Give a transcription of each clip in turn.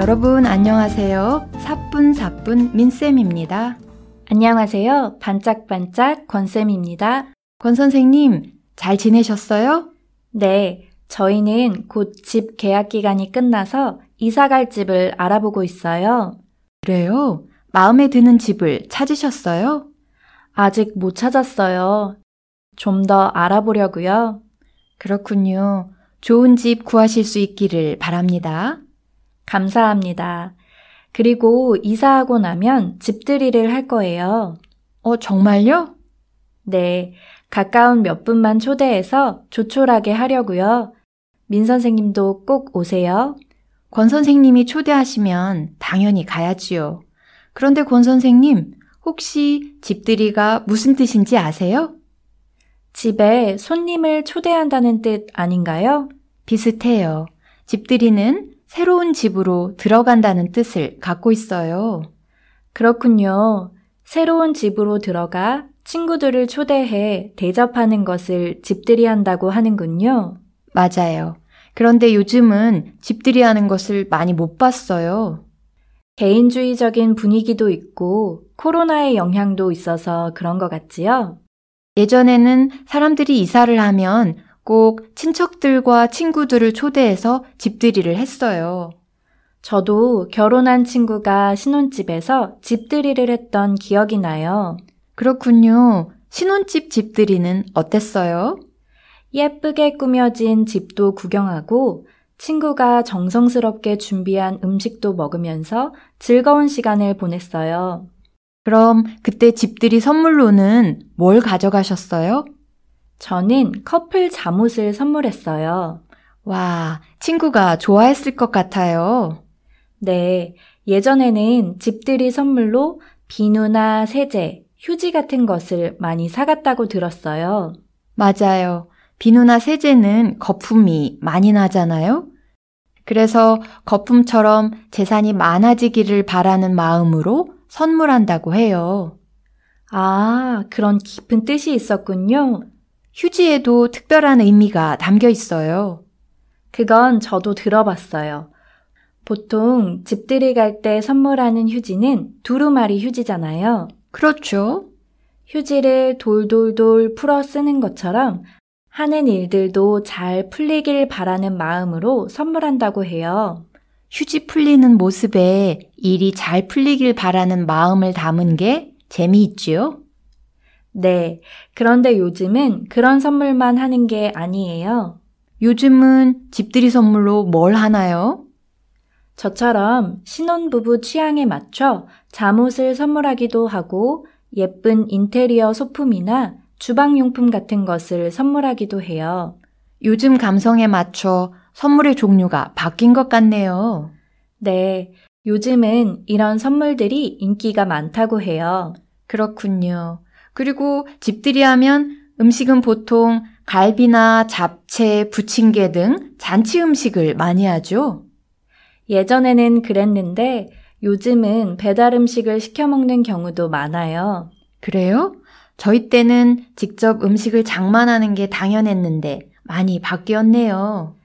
여러분 안녕하세요. 사뿐사뿐 민쌤입니다. 안녕하세요. 반짝반짝 권쌤입니다. 권 선생님, 잘 지내셨어요? 네, 저희는 곧 집 계약 기간이 끝나서 이사 갈 집을 알아보고 있어요. 그래요? 마음에 드는 집을 찾으셨어요? 아직 못 찾았어요. 좀 더 알아보려고요. 그렇군요. 좋은 집 구하실 수 있기를 바랍니다. 감사합니다. 그리고 이사하고 나면 집들이를 할 거예요. 어, 정말요? 네, 가까운 몇 분만 초대해서 조촐하게 하려고요. 민 선생님도 꼭 오세요. 권 선생님이 초대하시면 당연히 가야지요. 그런데 권 선생님, 혹시 집들이가 무슨 뜻인지 아세요? 집에 손님을 초대한다는 뜻 아닌가요? 비슷해요. 집들이는 새로운 집으로 들어간다는 뜻을 갖고 있어요. 그렇군요. 새로운 집으로 들어가 친구들을 초대해 대접하는 것을 집들이 한다고 하는군요. 맞아요. 그런데 요즘은 집들이 하는 것을 많이 못 봤어요. 개인주의적인 분위기도 있고 코로나의 영향도 있어서 그런 것 같지요? 예전에는 사람들이 이사를 하면 꼭 친척들과 친구들을 초대해서 집들이를 했어요. 저도 결혼한 친구가 신혼집에서 집들이를 했던 기억이 나요. 그렇군요. 신혼집 집들이는 어땠어요? 예쁘게 꾸며진 집도 구경하고 친구가 정성스럽게 준비한 음식도 먹으면서 즐거운 시간을 보냈어요. 그럼 그때 집들이 선물로는 뭘 가져가셨어요? 저는 커플 잠옷을 선물했어요. 와, 친구가 좋아했을 것 같아요. 네, 예전에는 집들이 선물로 비누나 세제, 휴지 같은 것을 많이 사갔다고 들었어요. 맞아요. 비누나 세제는 거품이 많이 나잖아요. 그래서 거품처럼 재산이 많아지기를 바라는 마음으로 선물한다고 해요. 아, 그런 깊은 뜻이 있었군요. 휴지에도 특별한 의미가 담겨 있어요. 그건 저도 들어봤어요. 보통 집들이 갈 때 선물하는 휴지는 두루마리 휴지잖아요. 그렇죠. 휴지를 돌돌돌 풀어 쓰는 것처럼 하는 일들도 잘 풀리길 바라는 마음으로 선물한다고 해요. 휴지 풀리는 모습에 일이 잘 풀리길 바라는 마음을 담은 게 재미있지요? 네. 그런데 요즘은 그런 선물만 하는 게 아니에요. 요즘은 집들이 선물로 뭘 하나요? 저처럼 신혼부부 취향에 맞춰 잠옷을 선물하기도 하고 예쁜 인테리어 소품이나 주방용품 같은 것을 선물하기도 해요. 요즘 감성에 맞춰 선물의 종류가 바뀐 것 같네요. 네. 요즘은 이런 선물들이 인기가 많다고 해요. 그렇군요. 그리고 집들이 하면 음식은 보통 갈비나 잡채, 부침개 등 잔치 음식을 많이 하죠. 예전에는 그랬는데 요즘은 배달 음식을 시켜 먹는 경우도 많아요. 그래요? 저희 때는 직접 음식을 장만하는 게 당연했는데 많이 바뀌었네요.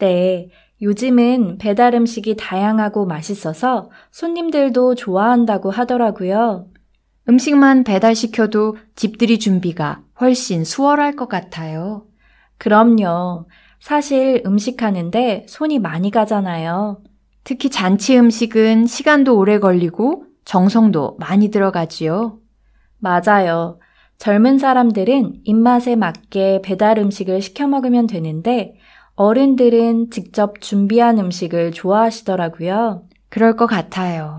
네. 요즘은 배달 음식이 다양하고 맛있어서 손님들도 좋아한다고 하더라고요. 음식만 배달시켜도 집들이 준비가 훨씬 수월할 것 같아요. 그럼요. 사실 음식 하는데 손이 많이 가잖아요. 특히 잔치 음식은 시간도 오래 걸리고 정성도 많이 들어가지요. 맞아요. 젊은 사람들은 입맛에 맞게 배달 음식을 시켜 먹으면 되는데 어른들은 직접 준비한 음식을 좋아하시더라고요. 그럴 것 같아요.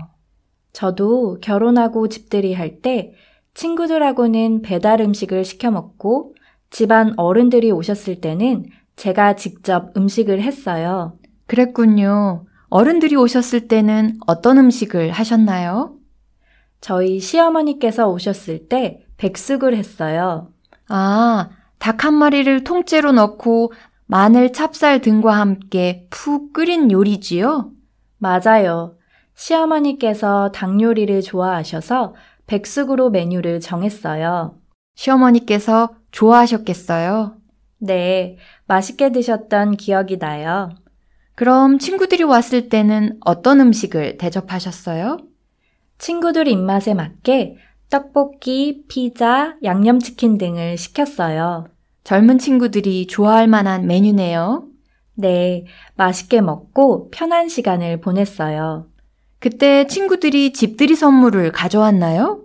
저도 결혼하고 집들이 할 때 친구들하고는 배달 음식을 시켜 먹고 집안 어른들이 오셨을 때는 제가 직접 음식을 했어요. 그랬군요. 어른들이 오셨을 때는 어떤 음식을 하셨나요? 저희 시어머니께서 오셨을 때 백숙을 했어요. 아, 닭 한 마리를 통째로 넣고 마늘, 찹쌀 등과 함께 푹 끓인 요리지요? 맞아요. 시어머니께서 닭 요리를 좋아하셔서 백숙으로 메뉴를 정했어요. 그럼 친구들이 왔을 때는 어떤 음식을 대접하셨어요? 친구들 입맛에 맞게 떡볶이, 피자, 양념치킨 등을 시켰어요. 젊은 친구들이 좋아할 만한 메뉴네요. 네, 맛있게 먹고 편한 시간을 보냈어요. 그때 친구들이 집들이 선물을 가져왔나요?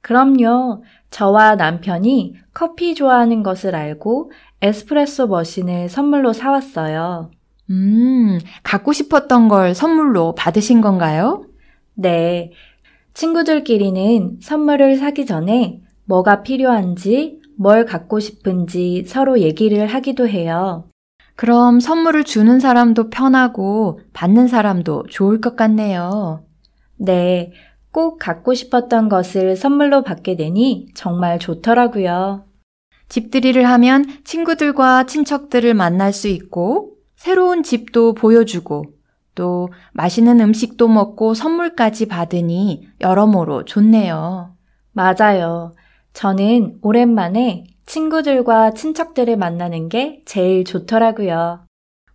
그럼요. 저와 남편이 커피 좋아하는 것을 알고 에스프레소 머신을 선물로 사왔어요. 음, 갖고 싶었던 걸 선물로 받으신 건가요? 네. 친구들끼리는 선물을 사기 전에 뭐가 필요한지, 뭘 갖고 싶은지 서로 얘기를 하기도 해요. 그럼 선물을 주는 사람도 편하고 받는 사람도 좋을 것 같네요. 네. 꼭 갖고 싶었던 것을 선물로 받게 되니 정말 좋더라고요. 집들이를 하면 친구들과 친척들을 만날 수 있고, 새로운 집도 보여주고, 또 맛있는 음식도 먹고 선물까지 받으니 여러모로 좋네요. 맞아요. 저는 오랜만에 친구들과 친척들을 만나는 게 제일 좋더라고요.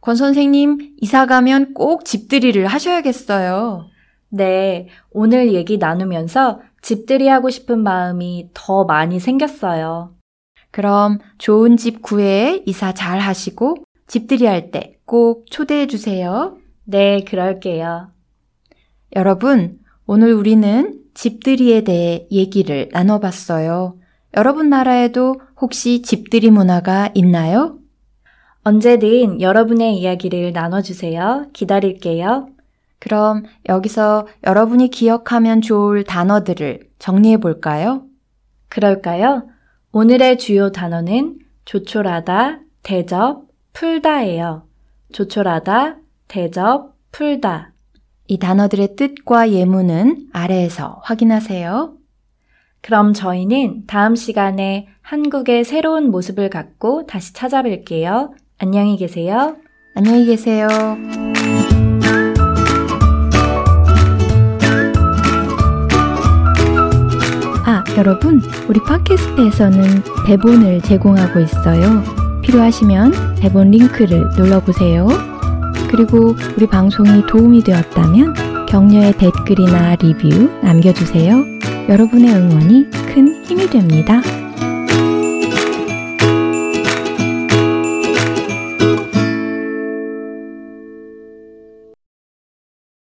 권 선생님, 이사 가면 꼭 집들이를 하셔야겠어요. 네, 오늘 얘기 나누면서 집들이 하고 싶은 마음이 더 많이 생겼어요. 그럼 좋은 집 구해 이사 잘 하시고 집들이 할 때 꼭 초대해 주세요. 네, 그럴게요. 여러분, 오늘 우리는 집들이에 대해 얘기를 나눠봤어요. 여러분 나라에도 혹시 집들이 문화가 있나요? 언제든 여러분의 이야기를 나눠주세요. 기다릴게요. 그럼 여기서 여러분이 기억하면 좋을 단어들을 정리해 볼까요? 그럴까요? 오늘의 주요 단어는 조촐하다, 대접, 풀다예요. 조촐하다, 대접, 풀다. 이 단어들의 뜻과 예문은 아래에서 확인하세요. 그럼 저희는 다음 시간에 한국의 새로운 모습을 갖고 다시 찾아뵐게요. 안녕히 계세요. 안녕히 계세요. 아, 여러분, 우리 팟캐스트에서는 대본을 제공하고 있어요. 필요하시면 대본 링크를 눌러보세요. 그리고 우리 방송이 도움이 되었다면 격려의 댓글이나 리뷰 남겨주세요. 여러분의 응원이 큰 힘이 됩니다.